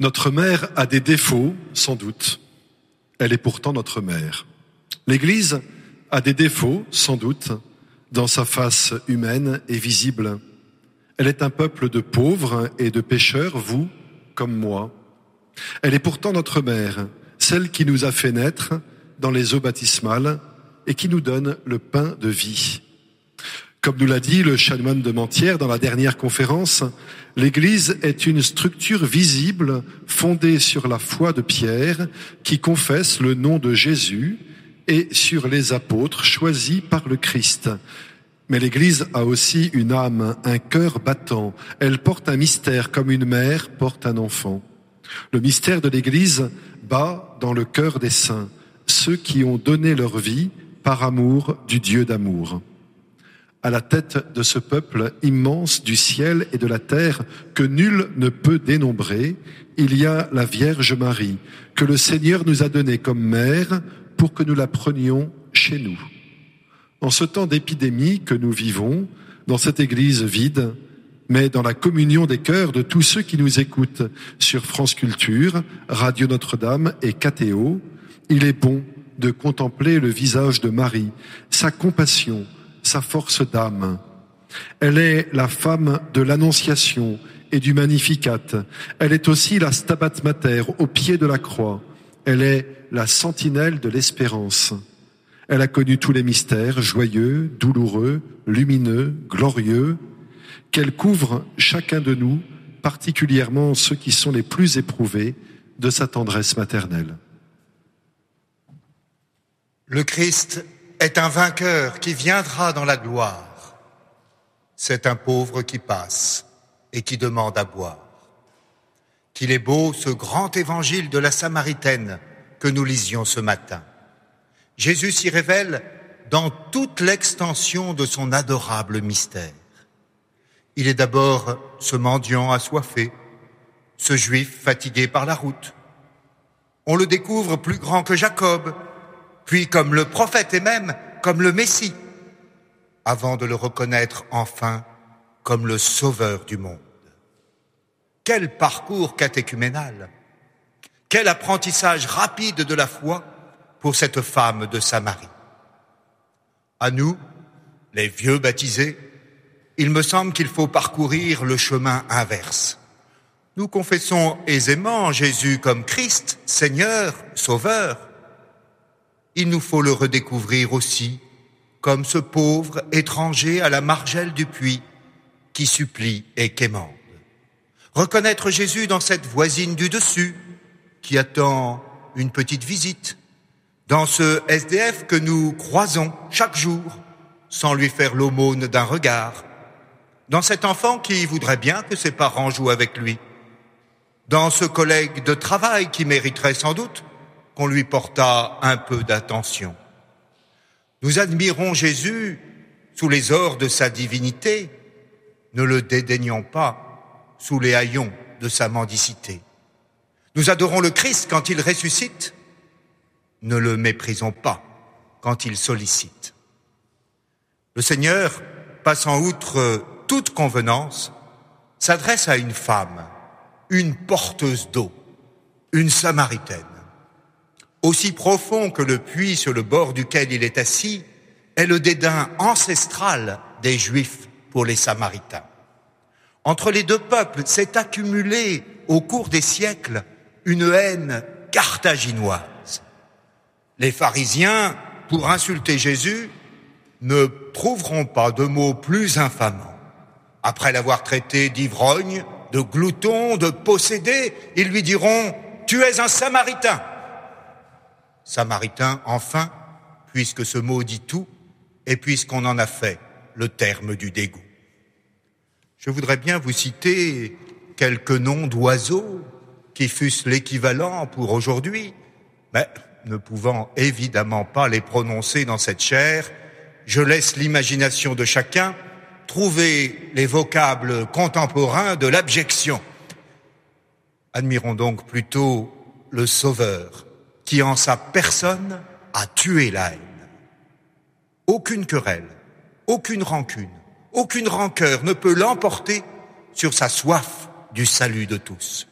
Notre mère a des défauts, sans doute. Elle est pourtant notre mère. L'Église a des défauts, sans doute, dans sa face humaine et visible. Elle est un peuple de pauvres et de pécheurs, vous comme moi. Elle est pourtant notre mère, celle qui nous a fait naître dans les eaux baptismales et qui nous donne le pain de vie. Comme nous l'a dit le chanoine de Mentière dans la dernière conférence, l'Église est une structure visible fondée sur la foi de Pierre qui confesse le nom de Jésus et sur les apôtres choisis par le Christ. Mais l'Église a aussi une âme, un cœur battant. Elle porte un mystère comme une mère porte un enfant. Le mystère de l'Église bat dans le cœur des saints, ceux qui ont donné leur vie par amour du Dieu d'amour à la tête de ce peuple immense du ciel et de la terre que nul ne peut dénombrer, il y a la Vierge Marie, que le Seigneur nous a donnée comme mère pour que nous la prenions chez nous. En ce temps d'épidémie que nous vivons, dans cette église vide, mais dans la communion des cœurs de tous ceux qui nous écoutent sur France Culture, Radio Notre-Dame et KTO, il est bon de contempler le visage de Marie, sa compassion, sa force d'âme. Elle est la femme de l'Annonciation et du Magnificat. Elle est aussi la Stabat Mater au pied de la croix. Elle est la sentinelle de l'espérance. Elle a connu tous les mystères joyeux, douloureux, lumineux, glorieux, qu'elle couvre chacun de nous, particulièrement ceux qui sont les plus éprouvés de sa tendresse maternelle. Le Christ est un vainqueur qui viendra dans la gloire. C'est un pauvre qui passe et qui demande à boire. Qu'il est beau ce grand évangile de la Samaritaine que nous lisions ce matin. Jésus s'y révèle dans toute l'extension de son adorable mystère. Il est d'abord ce mendiant assoiffé, ce juif fatigué par la route. On le découvre plus grand que Jacob, puis comme le prophète et même comme le Messie, avant de le reconnaître enfin comme le sauveur du monde. Quel parcours catéchuménal, quel apprentissage rapide de la foi pour cette femme de Samarie. À nous, les vieux baptisés, il me semble qu'il faut parcourir le chemin inverse. Nous confessons aisément Jésus comme Christ, Seigneur, Sauveur, il nous faut le redécouvrir aussi comme ce pauvre étranger à la margelle du puits qui supplie et quémande. Reconnaître Jésus dans cette voisine du dessus qui attend une petite visite, dans ce SDF que nous croisons chaque jour sans lui faire l'aumône d'un regard, dans cet enfant qui voudrait bien que ses parents jouent avec lui, dans ce collègue de travail qui mériterait sans doute qu'on lui porta un peu d'attention. Nous admirons Jésus sous les ors de sa divinité, ne le dédaignons pas sous les haillons de sa mendicité. Nous adorons le Christ quand il ressuscite, ne le méprisons pas quand il sollicite. Le Seigneur, passant outre toute convenance, s'adresse à une femme, une porteuse d'eau, une samaritaine. Aussi profond que le puits sur le bord duquel il est assis est le dédain ancestral des Juifs pour les Samaritains. Entre les deux peuples s'est accumulée au cours des siècles une haine carthaginoise. Les pharisiens, pour insulter Jésus, ne trouveront pas de mots plus infamants. Après l'avoir traité d'ivrogne, de glouton, de possédé, ils lui diront, tu es un samaritain samaritain, enfin, puisque ce mot dit tout, et puisqu'on en a fait le terme du dégoût. Je voudrais bien vous citer quelques noms d'oiseaux qui fussent l'équivalent pour aujourd'hui, mais ne pouvant évidemment pas les prononcer dans cette chair, je laisse l'imagination de chacun trouver les vocables contemporains de l'abjection. Admirons donc plutôt le Sauveur qui en sa personne a tué la haine. Aucune querelle, aucune rancune, aucune rancœur ne peut l'emporter sur sa soif du salut de tous.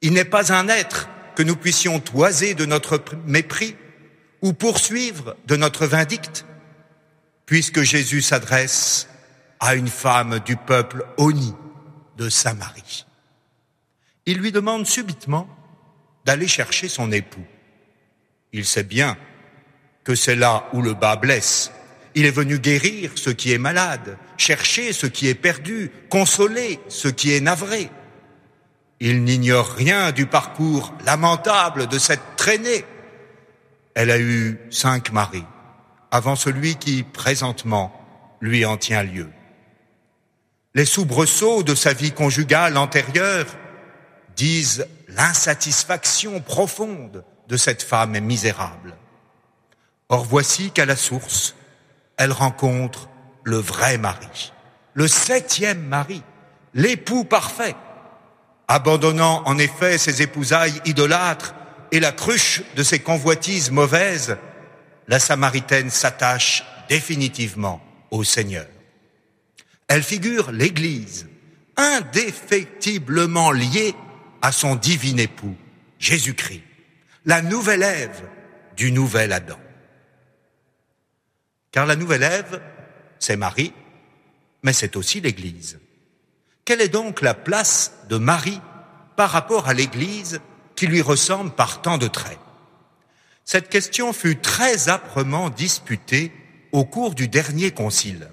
Il n'est pas un être que nous puissions toiser de notre mépris ou poursuivre de notre vindicte, puisque Jésus s'adresse à une femme du peuple honni de Samarie. Il lui demande subitement d'aller chercher son époux. Il sait bien que c'est là où le bas blesse. Il est venu guérir ce qui est malade, chercher ce qui est perdu, consoler ce qui est navré. Il n'ignore rien du parcours lamentable de cette traînée. Elle a eu cinq maris avant celui qui, présentement, lui en tient lieu. Les soubresauts de sa vie conjugale antérieure disent l'insatisfaction profonde de cette femme misérable. Or voici qu'à la source, elle rencontre le vrai mari, le septième mari, l'époux parfait, abandonnant en effet ses épousailles idolâtres et la cruche de ses convoitises mauvaises, la Samaritaine s'attache définitivement au Seigneur. Elle figure l'Église, indéfectiblement liée à son divin époux, Jésus-Christ, la nouvelle Ève du nouvel Adam. Car la nouvelle Ève, c'est Marie, mais c'est aussi l'Église. Quelle est donc la place de Marie par rapport à l'Église qui lui ressemble par tant de traits? Cette question fut très âprement disputée au cours du dernier concile.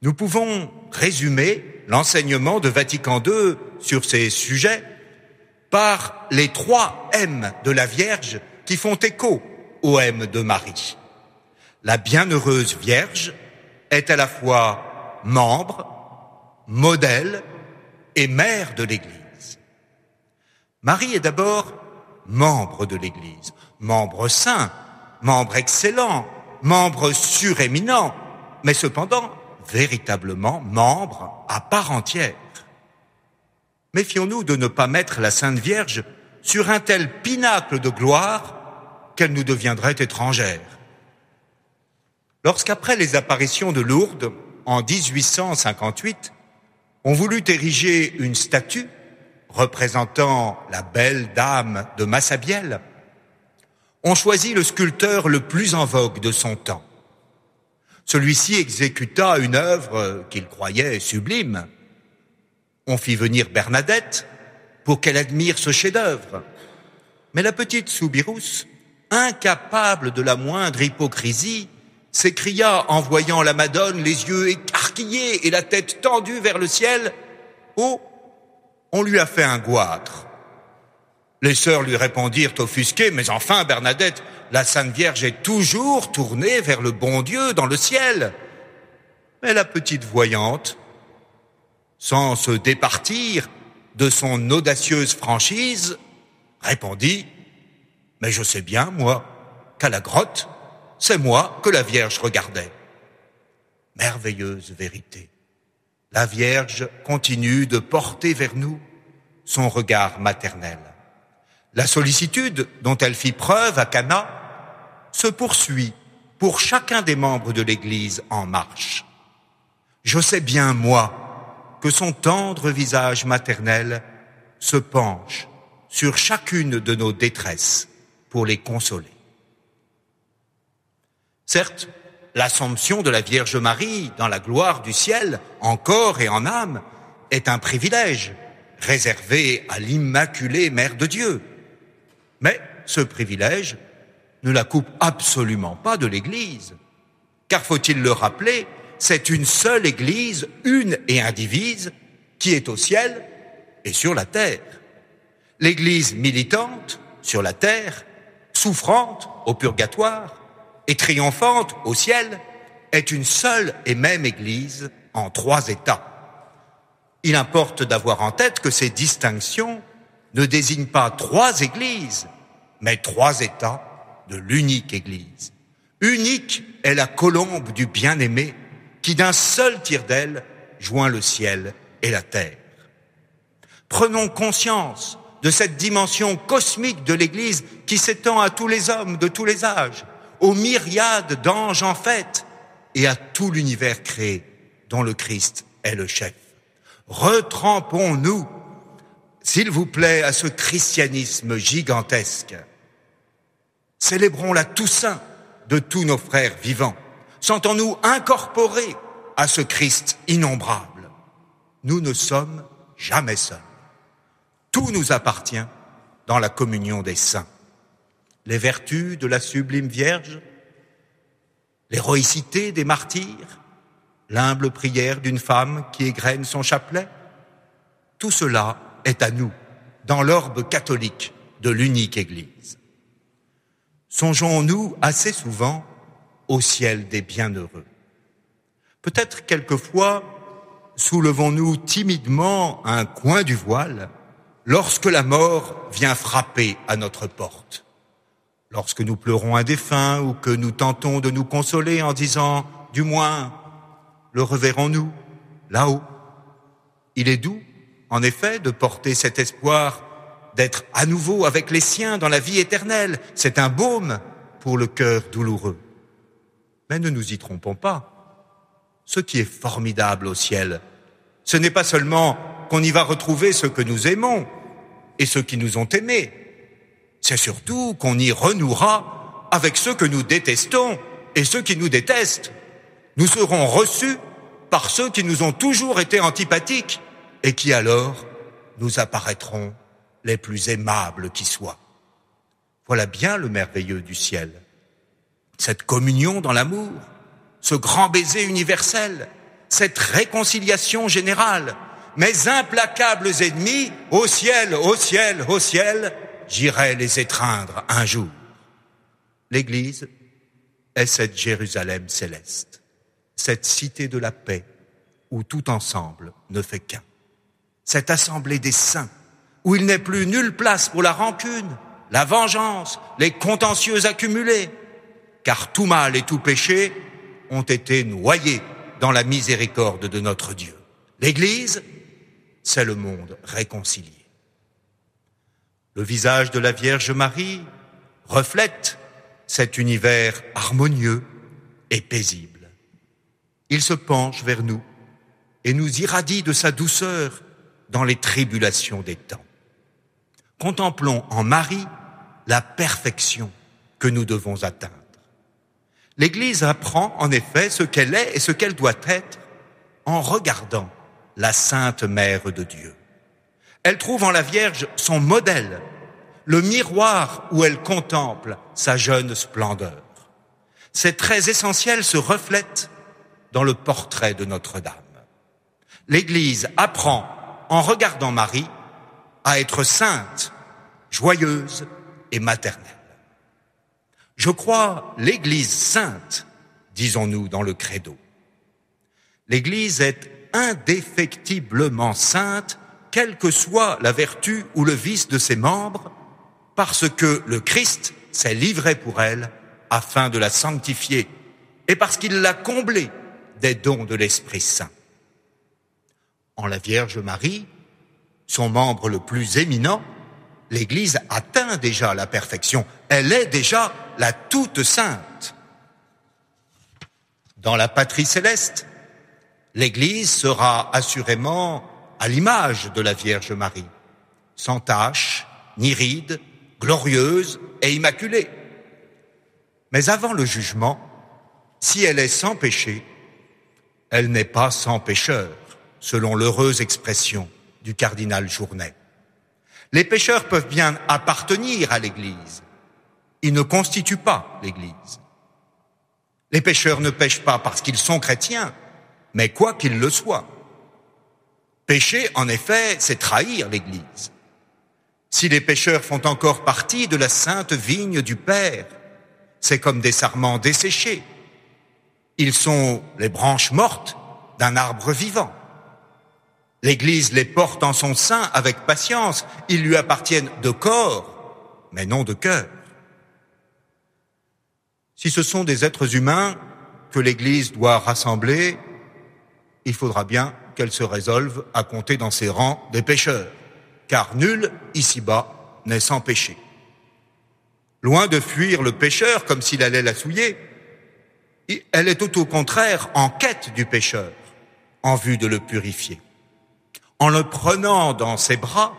Nous pouvons résumer l'enseignement de Vatican II sur ces sujets par les trois M de la Vierge qui font écho au M de Marie. La bienheureuse Vierge est à la fois membre, modèle et mère de l'Église. Marie est d'abord membre de l'Église, membre saint, membre excellent, membre suréminent, mais cependant véritablement membre à part entière. Méfions-nous de ne pas mettre la Sainte Vierge sur un tel pinacle de gloire qu'elle nous deviendrait étrangère. Lorsqu'après les apparitions de Lourdes, en 1858, on voulut ériger une statue représentant la belle dame de Massabielle, on choisit le sculpteur le plus en vogue de son temps. Celui-ci exécuta une œuvre qu'il croyait sublime, on fit venir Bernadette pour qu'elle admire ce chef-d'œuvre. Mais la petite Soubirous, incapable de la moindre hypocrisie, s'écria en voyant la Madone les yeux écarquillés et la tête tendue vers le ciel, Oh, on lui a fait un goitre. Les sœurs lui répondirent offusquées, mais enfin, Bernadette, la Sainte Vierge est toujours tournée vers le bon Dieu dans le ciel. Mais la petite voyante sans se départir de son audacieuse franchise, répondit Mais je sais bien, moi, qu'à la grotte, c'est moi que la Vierge regardait. Merveilleuse vérité. La Vierge continue de porter vers nous son regard maternel. La sollicitude dont elle fit preuve à Cana se poursuit pour chacun des membres de l'Église en marche. Je sais bien, moi, que son tendre visage maternel se penche sur chacune de nos détresses pour les consoler. Certes, l'assomption de la Vierge Marie dans la gloire du ciel, en corps et en âme, est un privilège réservé à l'Immaculée Mère de Dieu. Mais ce privilège ne la coupe absolument pas de l'Église. Car faut-il le rappeler, c'est une seule Église, une et indivise, qui est au ciel et sur la terre. L'Église militante sur la terre, souffrante au purgatoire et triomphante au ciel, est une seule et même Église en trois états. Il importe d'avoir en tête que ces distinctions ne désignent pas trois Églises, mais trois états de l'unique Église. Unique est la colombe du bien-aimé qui d'un seul tir d'aile joint le ciel et la terre. Prenons conscience de cette dimension cosmique de l'Église qui s'étend à tous les hommes de tous les âges, aux myriades d'anges en fête et à tout l'univers créé dont le Christ est le chef. Retrempons-nous, s'il vous plaît, à ce christianisme gigantesque. Célébrons la Toussaint de tous nos frères vivants. Sentons-nous incorporés à ce Christ innombrable. Nous ne sommes jamais seuls. Tout nous appartient dans la communion des saints. Les vertus de la sublime Vierge, l'héroïcité des martyrs, l'humble prière d'une femme qui égrène son chapelet, tout cela est à nous, dans l'orbe catholique de l'unique Église. Songeons-nous assez souvent au ciel des bienheureux. Peut-être quelquefois soulevons-nous timidement un coin du voile lorsque la mort vient frapper à notre porte. Lorsque nous pleurons un défunt ou que nous tentons de nous consoler en disant, du moins, le reverrons-nous là-haut. Il est doux, en effet, de porter cet espoir d'être à nouveau avec les siens dans la vie éternelle. C'est un baume pour le cœur douloureux. Mais ne nous y trompons pas. Ce qui est formidable au ciel, ce n'est pas seulement qu'on y va retrouver ce que nous aimons, et ceux qui nous ont aimés. C'est surtout qu'on y renouera avec ceux que nous détestons et ceux qui nous détestent. Nous serons reçus par ceux qui nous ont toujours été antipathiques et qui alors nous apparaîtront les plus aimables qui soient. Voilà bien le merveilleux du ciel. Cette communion dans l'amour, ce grand baiser universel, cette réconciliation générale, mes implacables ennemis, au ciel, au ciel, au ciel, j'irai les étreindre un jour. L'Église est cette Jérusalem céleste, cette cité de la paix où tout ensemble ne fait qu'un, cette assemblée des saints où il n'est plus nulle place pour la rancune, la vengeance, les contentieux accumulés, car tout mal et tout péché ont été noyés dans la miséricorde de notre Dieu. L'Église c'est le monde réconcilié. Le visage de la Vierge Marie reflète cet univers harmonieux et paisible. Il se penche vers nous et nous irradie de sa douceur dans les tribulations des temps. Contemplons en Marie la perfection que nous devons atteindre. L'Église apprend en effet ce qu'elle est et ce qu'elle doit être en regardant la Sainte Mère de Dieu. Elle trouve en la Vierge son modèle, le miroir où elle contemple sa jeune splendeur. Ces traits essentiels se reflètent dans le portrait de Notre-Dame. L'Église apprend, en regardant Marie, à être sainte, joyeuse et maternelle. Je crois l'Église sainte, disons-nous dans le credo. L'Église est indéfectiblement sainte, quelle que soit la vertu ou le vice de ses membres, parce que le Christ s'est livré pour elle afin de la sanctifier et parce qu'il l'a comblée des dons de l'Esprit Saint. En la Vierge Marie, son membre le plus éminent, l'Église atteint déjà la perfection. Elle est déjà la toute sainte. Dans la patrie céleste, l'Église sera assurément à l'image de la Vierge Marie, sans tache, ni ride, glorieuse et immaculée. Mais avant le jugement, si elle est sans péché, elle n'est pas sans pécheur, selon l'heureuse expression du cardinal Journet. Les pécheurs peuvent bien appartenir à l'Église. Ils ne constituent pas l'Église. Les pécheurs ne pêchent pas parce qu'ils sont chrétiens, mais quoi qu'il le soit. Pécher, en effet, c'est trahir l'Église. Si les pécheurs font encore partie de la sainte vigne du Père, c'est comme des sarments desséchés. Ils sont les branches mortes d'un arbre vivant. L'Église les porte en son sein avec patience. Ils lui appartiennent de corps, mais non de cœur. Si ce sont des êtres humains que l'Église doit rassembler, il faudra bien qu'elle se résolve à compter dans ses rangs des pécheurs. car nul ici-bas n'est sans péché. Loin de fuir le pécheur comme s'il allait la souiller, elle est tout au contraire en quête du pécheur, en vue de le purifier. En le prenant dans ses bras,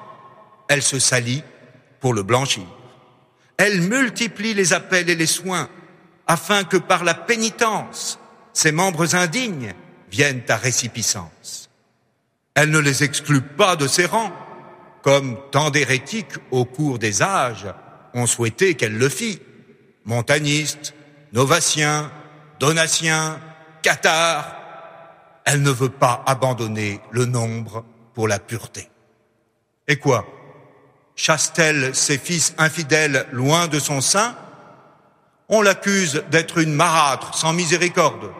elle se salit pour le blanchir. Elle multiplie les appels et les soins afin que par la pénitence, ses membres indignes viennent à récipiscence. Elle ne les exclut pas de ses rangs, comme tant d'hérétiques au cours des âges ont souhaité qu'elle le fît. Montanistes, novatiens, donatiens, cathares, elle ne veut pas abandonner le nombre la pureté. Et quoi? Chasse-t-elle ses fils infidèles loin de son sein? On l'accuse d'être une marâtre sans miséricorde,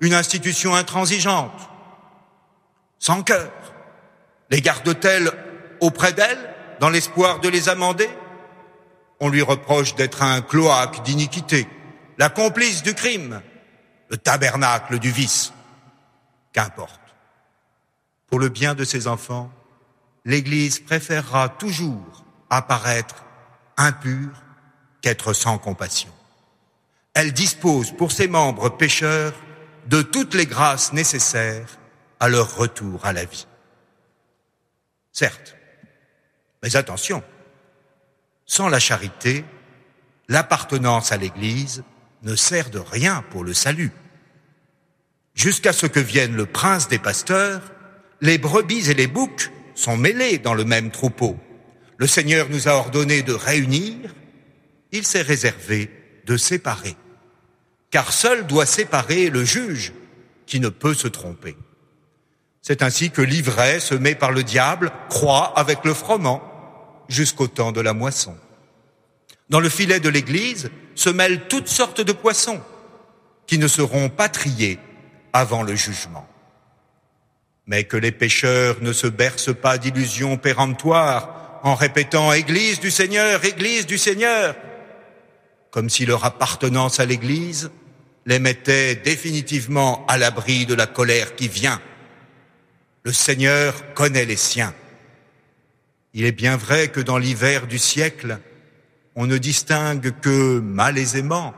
une institution intransigeante, sans cœur. Les garde-t-elle auprès d'elle dans l'espoir de les amender? On lui reproche d'être un cloaque d'iniquité, la complice du crime, le tabernacle du vice. Qu'importe. Pour le bien de ses enfants, l'Église préférera toujours apparaître impure qu'être sans compassion. Elle dispose pour ses membres pécheurs de toutes les grâces nécessaires à leur retour à la vie. Certes, mais attention, sans la charité, l'appartenance à l'Église ne sert de rien pour le salut. Jusqu'à ce que vienne le prince des pasteurs, les brebis et les boucs sont mêlés dans le même troupeau. Le Seigneur nous a ordonné de réunir, il s'est réservé de séparer. Car seul doit séparer le juge qui ne peut se tromper. C'est ainsi que l'ivraie semé par le diable croît avec le froment jusqu'au temps de la moisson. Dans le filet de l'Église se mêlent toutes sortes de poissons qui ne seront pas triés avant le jugement mais que les pécheurs ne se bercent pas d'illusions péremptoires en répétant Église du Seigneur, Église du Seigneur, comme si leur appartenance à l'Église les mettait définitivement à l'abri de la colère qui vient. Le Seigneur connaît les siens. Il est bien vrai que dans l'hiver du siècle, on ne distingue que malaisément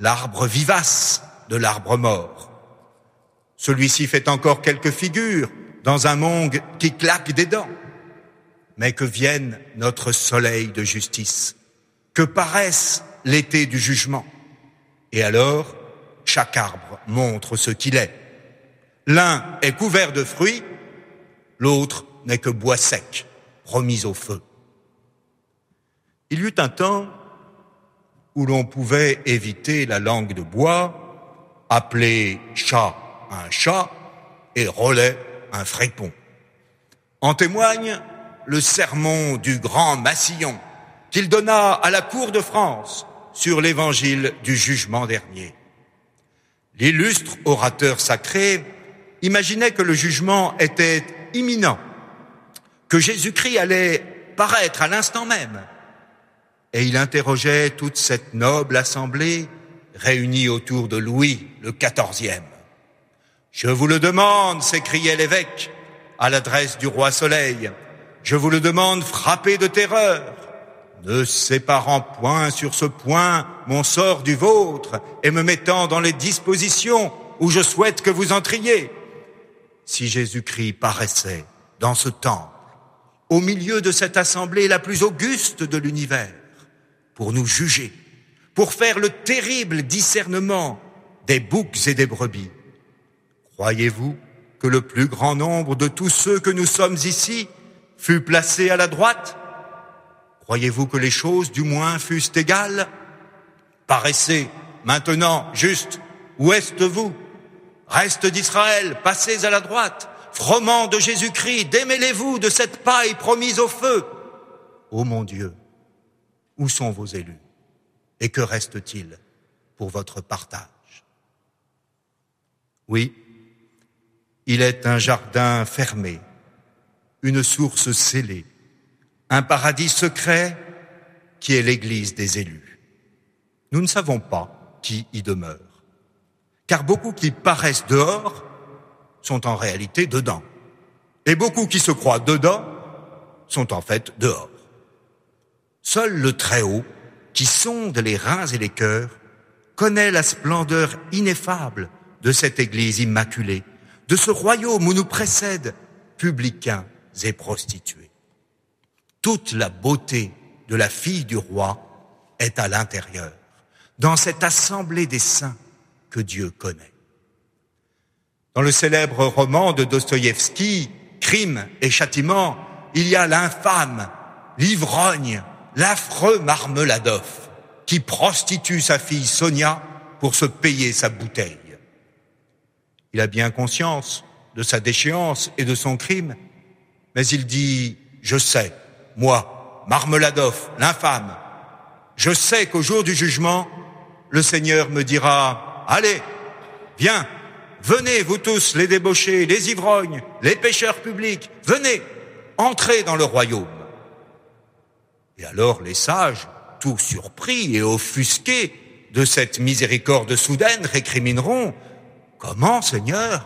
l'arbre vivace de l'arbre mort. Celui-ci fait encore quelques figures dans un monde qui claque des dents. Mais que vienne notre soleil de justice, que paraisse l'été du jugement? Et alors, chaque arbre montre ce qu'il est. L'un est couvert de fruits, l'autre n'est que bois sec, remis au feu. Il y eut un temps où l'on pouvait éviter la langue de bois, appelée chat un chat et Rollet un frépon. En témoigne le sermon du grand Massillon qu'il donna à la cour de France sur l'évangile du jugement dernier. L'illustre orateur sacré imaginait que le jugement était imminent, que Jésus-Christ allait paraître à l'instant même. Et il interrogeait toute cette noble assemblée réunie autour de Louis le quatorzième. Je vous le demande, s'écriait l'évêque à l'adresse du roi Soleil. Je vous le demande frappé de terreur, ne séparant point sur ce point mon sort du vôtre et me mettant dans les dispositions où je souhaite que vous entriez. Si Jésus-Christ paraissait dans ce temple, au milieu de cette assemblée la plus auguste de l'univers, pour nous juger, pour faire le terrible discernement des boucs et des brebis, Croyez-vous que le plus grand nombre de tous ceux que nous sommes ici fut placé à la droite? Croyez-vous que les choses du moins fussent égales? Paraissez maintenant juste, où êtes-vous? Reste d'Israël, passez à la droite, froment de Jésus-Christ, démêlez-vous de cette paille promise au feu. Ô mon Dieu, où sont vos élus? Et que reste-t-il pour votre partage? Oui, il est un jardin fermé, une source scellée, un paradis secret qui est l'Église des élus. Nous ne savons pas qui y demeure, car beaucoup qui paraissent dehors sont en réalité dedans, et beaucoup qui se croient dedans sont en fait dehors. Seul le Très-Haut, qui sonde les reins et les cœurs, connaît la splendeur ineffable de cette Église immaculée, de ce royaume où nous précèdent publicains et prostituées. Toute la beauté de la fille du roi est à l'intérieur, dans cette assemblée des saints que Dieu connaît. Dans le célèbre roman de Dostoïevski, Crime et châtiment, il y a l'infâme, l'ivrogne, l'affreux Marmeladov, qui prostitue sa fille Sonia pour se payer sa bouteille. Il a bien conscience de sa déchéance et de son crime, mais il dit, je sais, moi, Marmeladov, l'infâme, je sais qu'au jour du jugement, le Seigneur me dira, allez, viens, venez vous tous les débauchés, les ivrognes, les pêcheurs publics, venez, entrez dans le royaume. Et alors les sages, tout surpris et offusqués de cette miséricorde soudaine, récrimineront, Comment, Seigneur?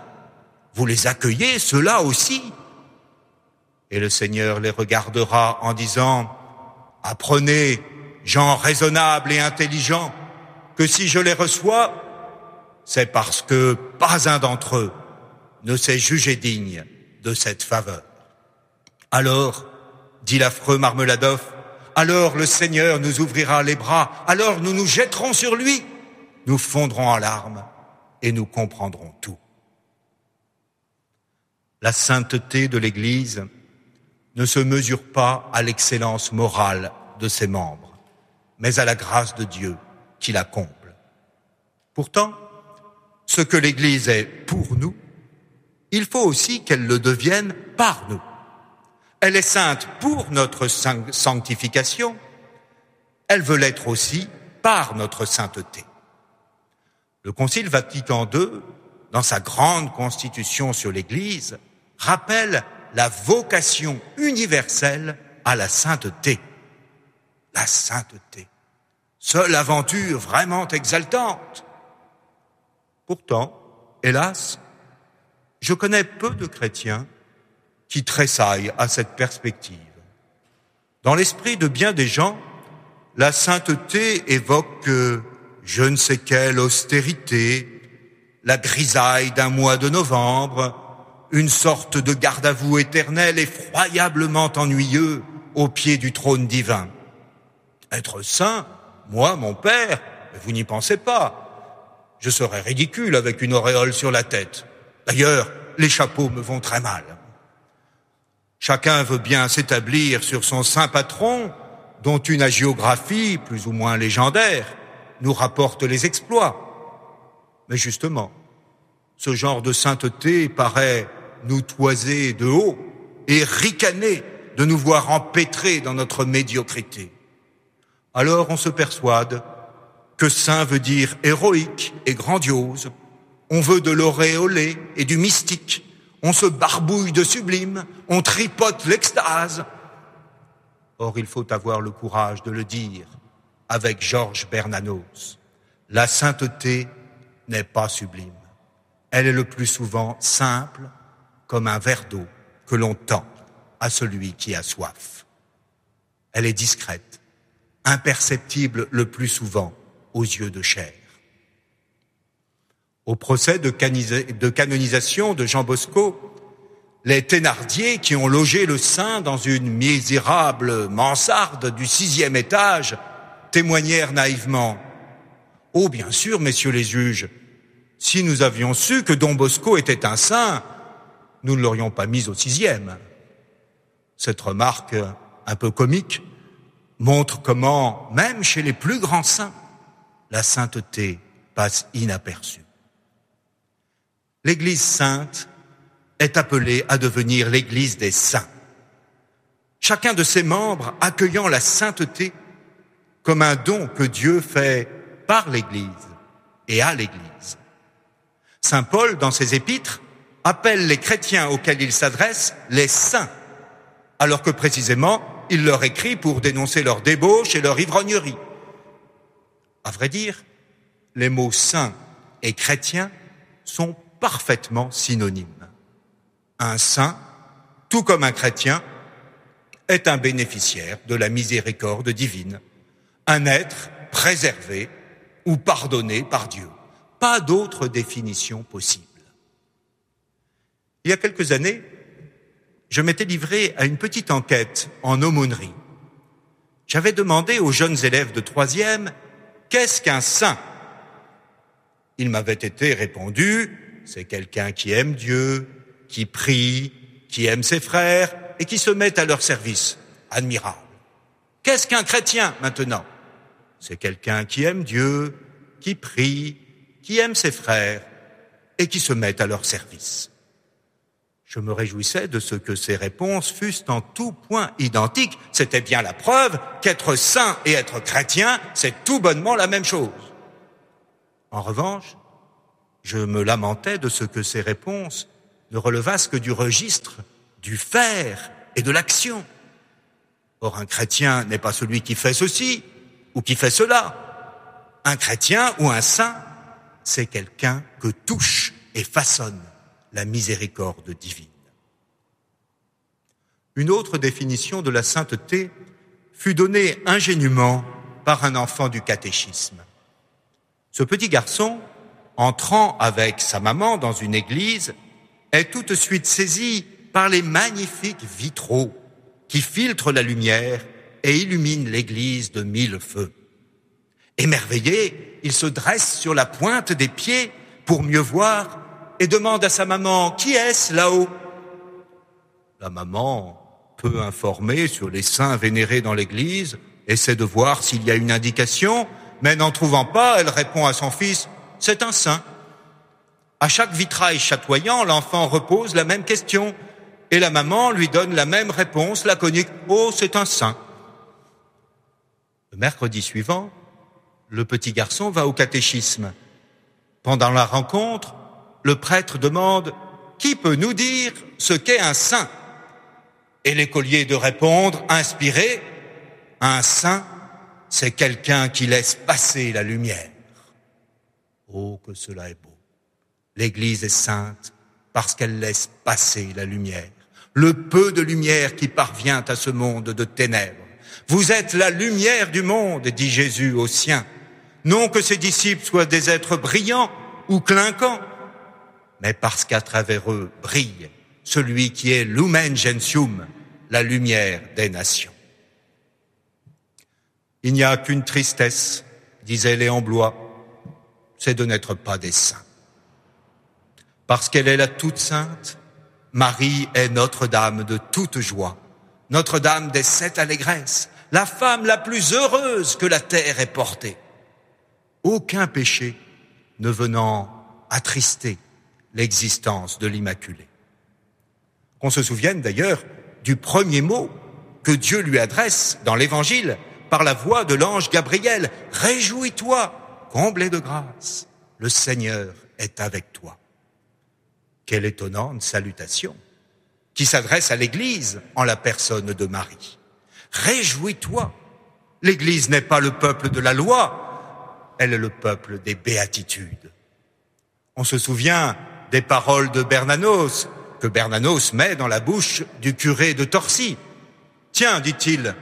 Vous les accueillez, ceux-là aussi? Et le Seigneur les regardera en disant, Apprenez, gens raisonnables et intelligents, que si je les reçois, c'est parce que pas un d'entre eux ne s'est jugé digne de cette faveur. Alors, dit l'affreux Marmeladov, alors le Seigneur nous ouvrira les bras, alors nous nous jetterons sur lui, nous fondrons en larmes et nous comprendrons tout. La sainteté de l'Église ne se mesure pas à l'excellence morale de ses membres, mais à la grâce de Dieu qui la comble. Pourtant, ce que l'Église est pour nous, il faut aussi qu'elle le devienne par nous. Elle est sainte pour notre sanctification, elle veut l'être aussi par notre sainteté. Le Concile Vatican II, dans sa grande constitution sur l'Église, rappelle la vocation universelle à la sainteté. La sainteté. Seule aventure vraiment exaltante. Pourtant, hélas, je connais peu de chrétiens qui tressaillent à cette perspective. Dans l'esprit de bien des gens, la sainteté évoque je ne sais quelle austérité, la grisaille d'un mois de novembre, une sorte de garde à vous éternel effroyablement ennuyeux au pied du trône divin. Être saint, moi, mon père, vous n'y pensez pas. Je serais ridicule avec une auréole sur la tête. D'ailleurs, les chapeaux me vont très mal. Chacun veut bien s'établir sur son saint patron, dont une hagiographie plus ou moins légendaire nous rapporte les exploits. Mais justement, ce genre de sainteté paraît nous toiser de haut et ricaner de nous voir empêtrés dans notre médiocrité. Alors on se persuade que saint veut dire héroïque et grandiose. On veut de l'auréolé et du mystique. On se barbouille de sublime. On tripote l'extase. Or, il faut avoir le courage de le dire avec Georges Bernanos. La sainteté n'est pas sublime. Elle est le plus souvent simple comme un verre d'eau que l'on tend à celui qui a soif. Elle est discrète, imperceptible le plus souvent aux yeux de chair. Au procès de canonisation de Jean Bosco, les Thénardier qui ont logé le saint dans une misérable mansarde du sixième étage témoignèrent naïvement. Oh, bien sûr, messieurs les juges, si nous avions su que Don Bosco était un saint, nous ne l'aurions pas mis au sixième. Cette remarque, un peu comique, montre comment, même chez les plus grands saints, la sainteté passe inaperçue. L'Église sainte est appelée à devenir l'Église des saints. Chacun de ses membres accueillant la sainteté comme un don que Dieu fait par l'Église et à l'Église. Saint Paul, dans ses épîtres, appelle les chrétiens auxquels il s'adresse les saints, alors que précisément, il leur écrit pour dénoncer leur débauche et leur ivrognerie. À vrai dire, les mots saint et chrétien sont parfaitement synonymes. Un saint, tout comme un chrétien, est un bénéficiaire de la miséricorde divine, un être préservé ou pardonné par Dieu. Pas d'autre définition possible. Il y a quelques années, je m'étais livré à une petite enquête en aumônerie. J'avais demandé aux jeunes élèves de troisième, qu'est-ce qu'un saint? Il m'avait été répondu, c'est quelqu'un qui aime Dieu, qui prie, qui aime ses frères et qui se met à leur service. Admirable. Qu'est-ce qu'un chrétien maintenant? C'est quelqu'un qui aime Dieu, qui prie, qui aime ses frères et qui se met à leur service. Je me réjouissais de ce que ces réponses fussent en tout point identiques. C'était bien la preuve qu'être saint et être chrétien, c'est tout bonnement la même chose. En revanche, je me lamentais de ce que ces réponses ne relevassent que du registre du faire et de l'action. Or, un chrétien n'est pas celui qui fait ceci ou qui fait cela? Un chrétien ou un saint, c'est quelqu'un que touche et façonne la miséricorde divine. Une autre définition de la sainteté fut donnée ingénument par un enfant du catéchisme. Ce petit garçon, entrant avec sa maman dans une église, est tout de suite saisi par les magnifiques vitraux qui filtrent la lumière et illuminent l'église de mille feux. Émerveillé, il se dresse sur la pointe des pieds pour mieux voir et demande à sa maman, qui est-ce là-haut? La maman, peu informée sur les saints vénérés dans l'église, essaie de voir s'il y a une indication, mais n'en trouvant pas, elle répond à son fils, c'est un saint. À chaque vitrail chatoyant, l'enfant repose la même question et la maman lui donne la même réponse laconique. Oh, c'est un saint. Le mercredi suivant, le petit garçon va au catéchisme. Pendant la rencontre, le prêtre demande Qui peut nous dire ce qu'est un saint? Et l'écolier de répondre, inspiré Un saint, c'est quelqu'un qui laisse passer la lumière. Oh, que cela est beau. L'Église est sainte parce qu'elle laisse passer la lumière, le peu de lumière qui parvient à ce monde de ténèbres. Vous êtes la lumière du monde, dit Jésus aux siens. Non que ses disciples soient des êtres brillants ou clinquants, mais parce qu'à travers eux brille celui qui est lumen gentium, la lumière des nations. Il n'y a qu'une tristesse, disait Léon Blois, c'est de n'être pas des saints parce qu'elle est la toute sainte, Marie est Notre-Dame de toute joie, Notre-Dame des sept allégresses, la femme la plus heureuse que la terre ait portée. Aucun péché ne venant attrister l'existence de l'Immaculée. Qu'on se souvienne d'ailleurs du premier mot que Dieu lui adresse dans l'Évangile par la voix de l'ange Gabriel. Réjouis-toi, comblé de grâce, le Seigneur est avec toi. Quelle étonnante salutation qui s'adresse à l'Église en la personne de Marie. Réjouis-toi. L'Église n'est pas le peuple de la loi, elle est le peuple des béatitudes. On se souvient des paroles de Bernanos que Bernanos met dans la bouche du curé de Torcy. Tiens, dit-il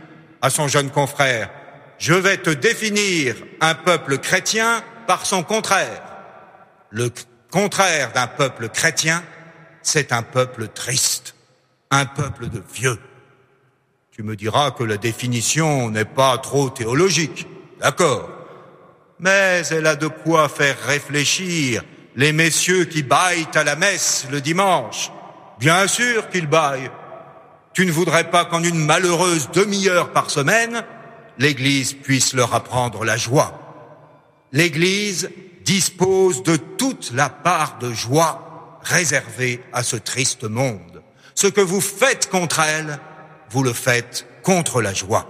à son jeune confrère, je vais te définir un peuple chrétien par son contraire. Le contraire d'un peuple chrétien, c'est un peuple triste, un peuple de vieux. Tu me diras que la définition n'est pas trop théologique, d'accord, mais elle a de quoi faire réfléchir les messieurs qui baillent à la messe le dimanche. Bien sûr qu'ils baillent. Tu ne voudrais pas qu'en une malheureuse demi-heure par semaine, l'Église puisse leur apprendre la joie. L'Église dispose de toute la part de joie réservée à ce triste monde. Ce que vous faites contre elle, vous le faites contre la joie.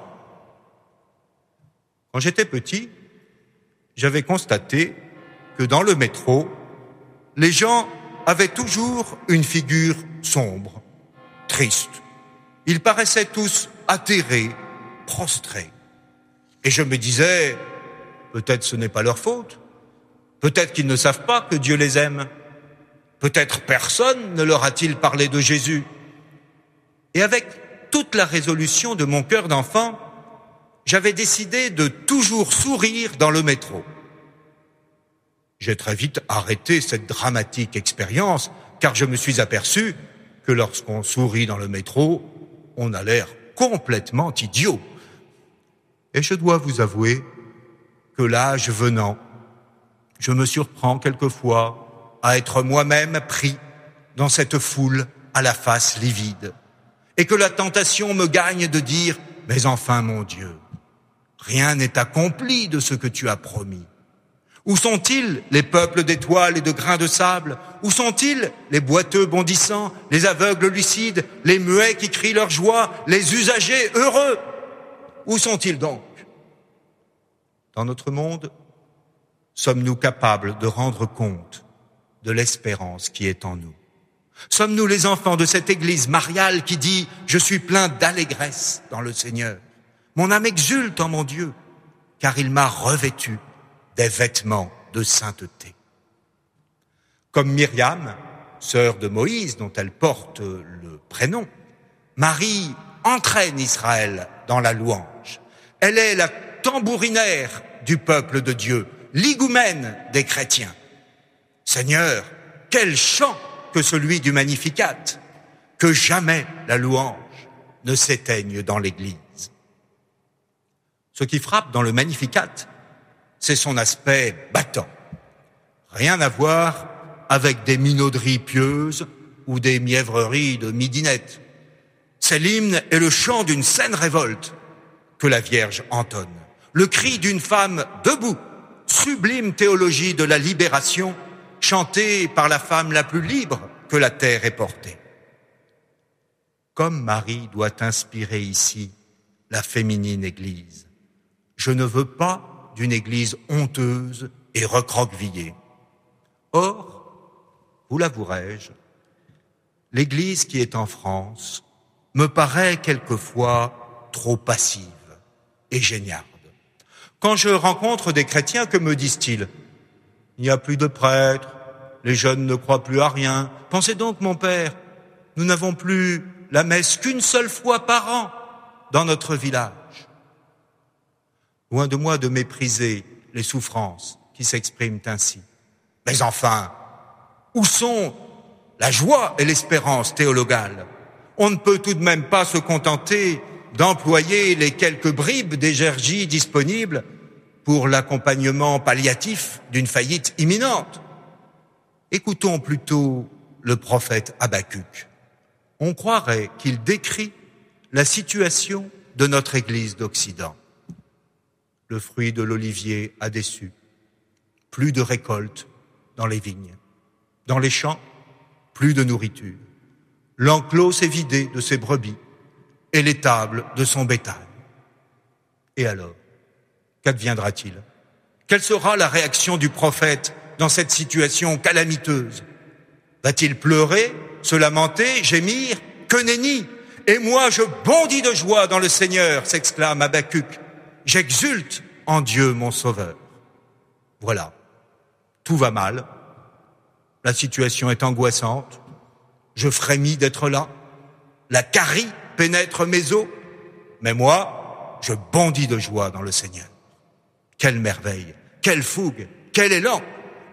Quand j'étais petit, j'avais constaté que dans le métro, les gens avaient toujours une figure sombre, triste. Ils paraissaient tous atterrés, prostrés. Et je me disais, peut-être ce n'est pas leur faute, Peut-être qu'ils ne savent pas que Dieu les aime. Peut-être personne ne leur a-t-il parlé de Jésus. Et avec toute la résolution de mon cœur d'enfant, j'avais décidé de toujours sourire dans le métro. J'ai très vite arrêté cette dramatique expérience car je me suis aperçu que lorsqu'on sourit dans le métro, on a l'air complètement idiot. Et je dois vous avouer que l'âge venant, je me surprends quelquefois à être moi-même pris dans cette foule à la face livide, et que la tentation me gagne de dire, mais enfin mon Dieu, rien n'est accompli de ce que tu as promis. Où sont-ils les peuples d'étoiles et de grains de sable? Où sont-ils les boiteux bondissants, les aveugles lucides, les muets qui crient leur joie, les usagers heureux? Où sont-ils donc? Dans notre monde, sommes-nous capables de rendre compte de l'espérance qui est en nous? Sommes-nous les enfants de cette Église mariale qui dit ⁇ Je suis plein d'allégresse dans le Seigneur ⁇ Mon âme exulte en mon Dieu, car il m'a revêtu des vêtements de sainteté. Comme Myriam, sœur de Moïse, dont elle porte le prénom, Marie entraîne Israël dans la louange. Elle est la tambourinaire du peuple de Dieu, l'higoumène des chrétiens. Seigneur, quel chant que celui du Magnificat, que jamais la louange ne s'éteigne dans l'Église. Ce qui frappe dans le Magnificat, c'est son aspect battant. Rien à voir avec des minauderies pieuses ou des mièvreries de midinette. C'est l'hymne et le chant d'une saine révolte que la Vierge entonne. Le cri d'une femme debout, sublime théologie de la libération, chantée par la femme la plus libre que la terre ait portée. Comme Marie doit inspirer ici la féminine Église, je ne veux pas d'une Église honteuse et recroquevillée. Or, vous l'avouerai-je, l'Église qui est en France me paraît quelquefois trop passive et géniarde. Quand je rencontre des chrétiens, que me disent-ils? Il n'y a plus de prêtres, les jeunes ne croient plus à rien. Pensez donc, mon père, nous n'avons plus la messe qu'une seule fois par an dans notre village. Loin de moi de mépriser les souffrances qui s'expriment ainsi. Mais enfin, où sont la joie et l'espérance théologale? On ne peut tout de même pas se contenter d'employer les quelques bribes d'énergie disponibles pour l'accompagnement palliatif d'une faillite imminente. Écoutons plutôt le prophète Habacuc. On croirait qu'il décrit la situation de notre Église d'Occident le fruit de l'olivier a déçu. Plus de récolte dans les vignes. Dans les champs, plus de nourriture. L'enclos s'est vidé de ses brebis et l'étable de son bétail. Et alors, qu'adviendra-t-il? Quelle sera la réaction du prophète dans cette situation calamiteuse? Va-t-il pleurer, se lamenter, gémir Que nenni? Et moi, je bondis de joie dans le Seigneur, s'exclame Habacuc. J'exulte en Dieu mon Sauveur. Voilà. Tout va mal. La situation est angoissante. Je frémis d'être là. La carie pénètre mes os. Mais moi, je bondis de joie dans le Seigneur. Quelle merveille, quelle fougue, quel élan.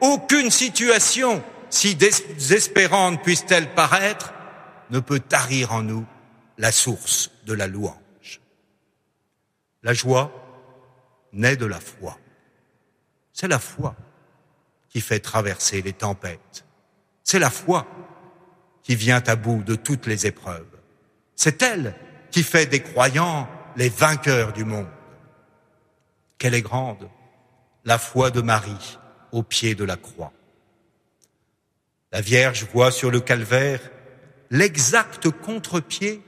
Aucune situation, si désespérante puisse-t-elle paraître, ne peut tarir en nous la source de la louange. La joie, naît de la foi. C'est la foi qui fait traverser les tempêtes. C'est la foi qui vient à bout de toutes les épreuves. C'est elle qui fait des croyants les vainqueurs du monde. Quelle est grande la foi de Marie au pied de la croix. La Vierge voit sur le calvaire l'exact contre-pied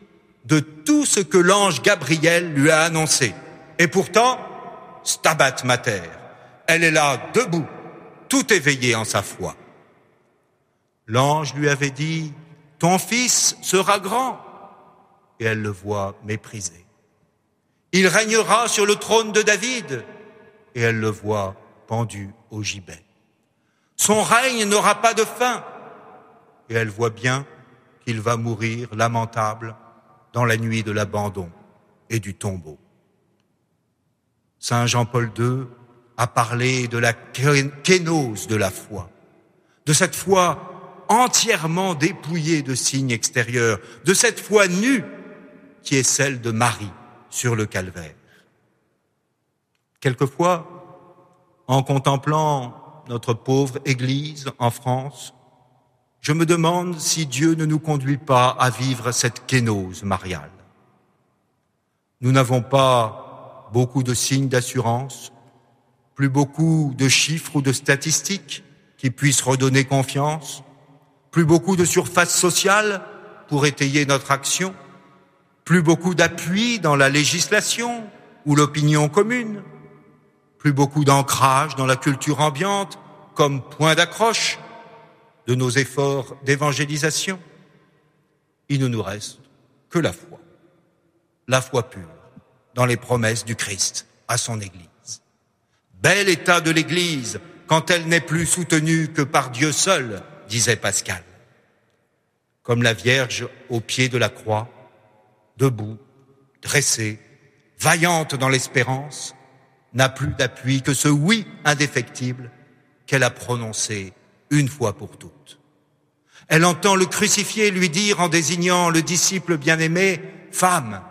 de tout ce que l'ange Gabriel lui a annoncé. Et pourtant, Stabat Mater. Elle est là, debout, tout éveillée en sa foi. L'ange lui avait dit, ton fils sera grand. Et elle le voit méprisé. Il régnera sur le trône de David. Et elle le voit pendu au gibet. Son règne n'aura pas de fin. Et elle voit bien qu'il va mourir lamentable dans la nuit de l'abandon et du tombeau. Saint Jean-Paul II a parlé de la kénose de la foi, de cette foi entièrement dépouillée de signes extérieurs, de cette foi nue qui est celle de Marie sur le calvaire. Quelquefois, en contemplant notre pauvre Église en France, je me demande si Dieu ne nous conduit pas à vivre cette kénose mariale. Nous n'avons pas beaucoup de signes d'assurance, plus beaucoup de chiffres ou de statistiques qui puissent redonner confiance, plus beaucoup de surface sociale pour étayer notre action, plus beaucoup d'appui dans la législation ou l'opinion commune, plus beaucoup d'ancrage dans la culture ambiante comme point d'accroche de nos efforts d'évangélisation. Il ne nous reste que la foi, la foi pure dans les promesses du Christ à son Église. Bel état de l'Église quand elle n'est plus soutenue que par Dieu seul, disait Pascal. Comme la Vierge au pied de la croix, debout, dressée, vaillante dans l'espérance, n'a plus d'appui que ce oui indéfectible qu'elle a prononcé une fois pour toutes. Elle entend le crucifié lui dire en désignant le disciple bien-aimé, Femme,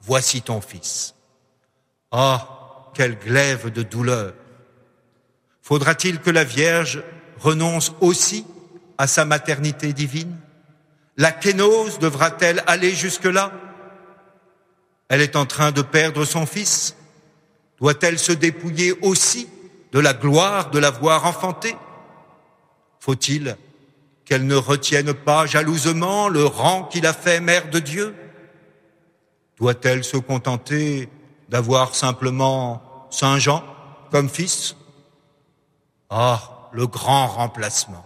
voici ton fils. Ah, quelle glaive de douleur. Faudra-t-il que la Vierge renonce aussi à sa maternité divine? La kénose devra-t-elle aller jusque-là? Elle est en train de perdre son fils. Doit-elle se dépouiller aussi de la gloire de l'avoir enfanté? Faut-il qu'elle ne retienne pas jalousement le rang qu'il a fait mère de Dieu? Doit-elle se contenter d'avoir simplement Saint Jean comme fils? Ah, le grand remplacement,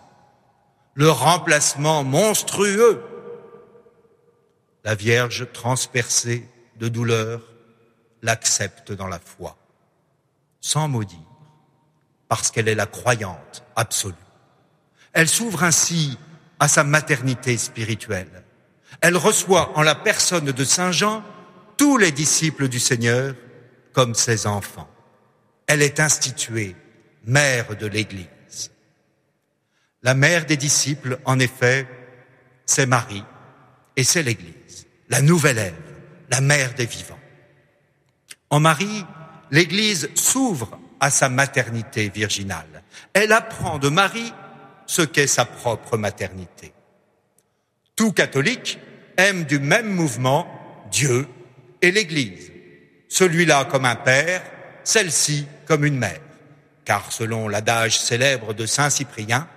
le remplacement monstrueux. La Vierge transpercée de douleur l'accepte dans la foi sans maudire, parce qu'elle est la croyante absolue. Elle s'ouvre ainsi à sa maternité spirituelle. Elle reçoit en la personne de Saint Jean tous les disciples du Seigneur comme ses enfants. Elle est instituée mère de l'Église. La mère des disciples, en effet, c'est Marie et c'est l'Église, la nouvelle Ève, la mère des vivants. En Marie, l'Église s'ouvre à sa maternité virginale. Elle apprend de Marie ce qu'est sa propre maternité. Tout catholique aime du même mouvement Dieu et l'Église, celui-là comme un père, celle-ci comme une mère, car selon l'adage célèbre de Saint Cyprien,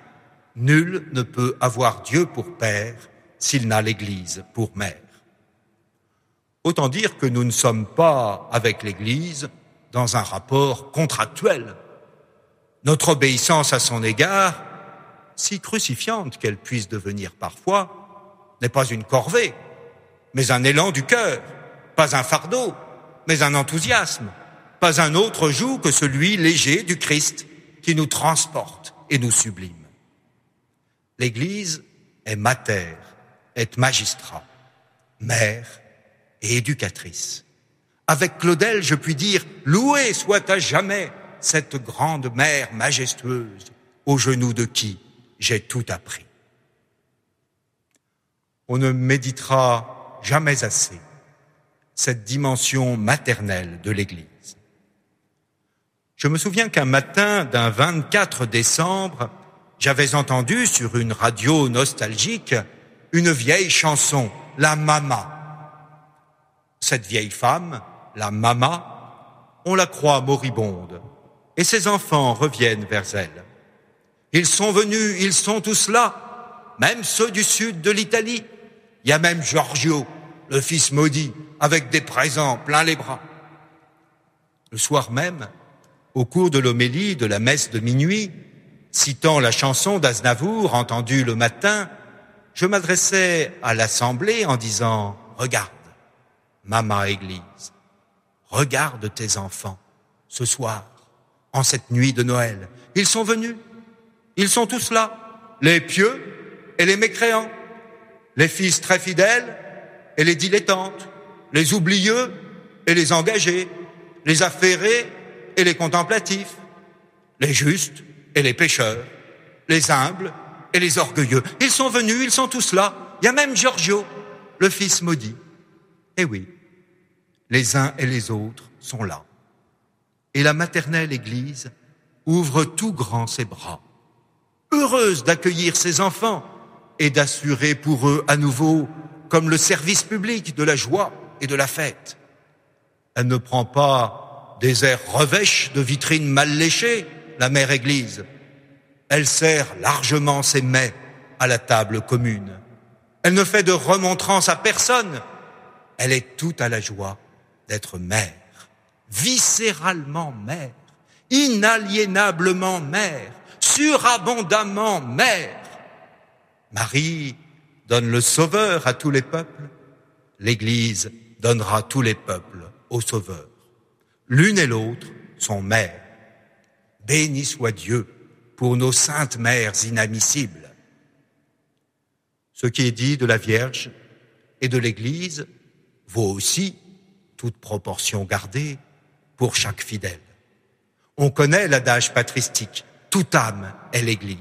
nul ne peut avoir Dieu pour père s'il n'a l'Église pour mère. Autant dire que nous ne sommes pas avec l'Église dans un rapport contractuel. Notre obéissance à son égard, si crucifiante qu'elle puisse devenir parfois, n'est pas une corvée, mais un élan du cœur, pas un fardeau, mais un enthousiasme, pas un autre joug que celui léger du Christ qui nous transporte et nous sublime. L'Église est mater, est magistrat, mère et éducatrice. Avec Claudel, je puis dire, loué soit à jamais cette grande mère majestueuse, aux genoux de qui j'ai tout appris. On ne méditera jamais assez cette dimension maternelle de l'Église. Je me souviens qu'un matin d'un 24 décembre, j'avais entendu sur une radio nostalgique une vieille chanson, La Mama. Cette vieille femme, la mama, on la croit moribonde, et ses enfants reviennent vers elle. Ils sont venus, ils sont tous là, même ceux du sud de l'Italie. Il y a même Giorgio, le fils maudit, avec des présents plein les bras. Le soir même, au cours de l'homélie de la messe de minuit, citant la chanson d'Aznavour entendue le matin, je m'adressais à l'assemblée en disant, regarde, Mama Église, Regarde tes enfants ce soir, en cette nuit de Noël. Ils sont venus. Ils sont tous là, les pieux et les mécréants, les fils très fidèles et les dilettantes, les oublieux et les engagés, les affairés et les contemplatifs, les justes et les pécheurs, les humbles et les orgueilleux. Ils sont venus, ils sont tous là. Il y a même Giorgio, le fils maudit. Eh oui, les uns et les autres sont là. Et la maternelle Église ouvre tout grand ses bras, heureuse d'accueillir ses enfants et d'assurer pour eux à nouveau comme le service public de la joie et de la fête. Elle ne prend pas des airs revêches de vitrines mal léchées, la mère Église. Elle sert largement ses mets à la table commune. Elle ne fait de remontrance à personne. Elle est tout à la joie d'être mère, viscéralement mère, inaliénablement mère, surabondamment mère. Marie donne le Sauveur à tous les peuples, l'Église donnera tous les peuples au Sauveur. L'une et l'autre sont mères. Béni soit Dieu pour nos saintes mères inadmissibles. Ce qui est dit de la Vierge et de l'Église vaut aussi, toute proportion gardée, pour chaque fidèle. On connaît l'adage patristique, toute âme est l'Église.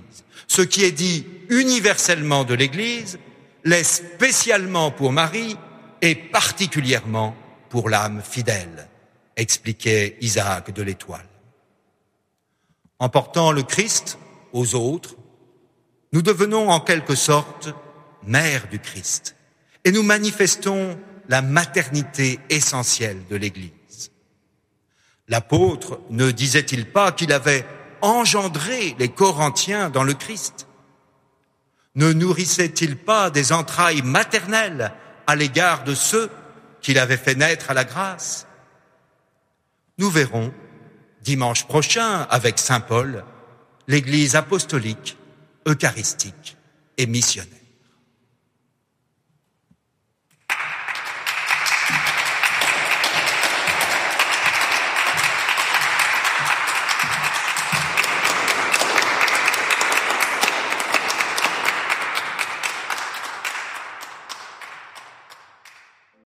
Ce qui est dit universellement de l'Église l'est spécialement pour Marie et particulièrement pour l'âme fidèle, expliquait Isaac de l'Étoile. En portant le Christ aux autres, nous devenons en quelque sorte mère du Christ et nous manifestons la maternité essentielle de l'Église. L'apôtre ne disait-il pas qu'il avait engendré les Corinthiens dans le Christ? Ne nourrissait-il pas des entrailles maternelles à l'égard de ceux qu'il avait fait naître à la grâce? Nous verrons dimanche prochain avec Saint Paul l'Église apostolique, eucharistique et missionnaire.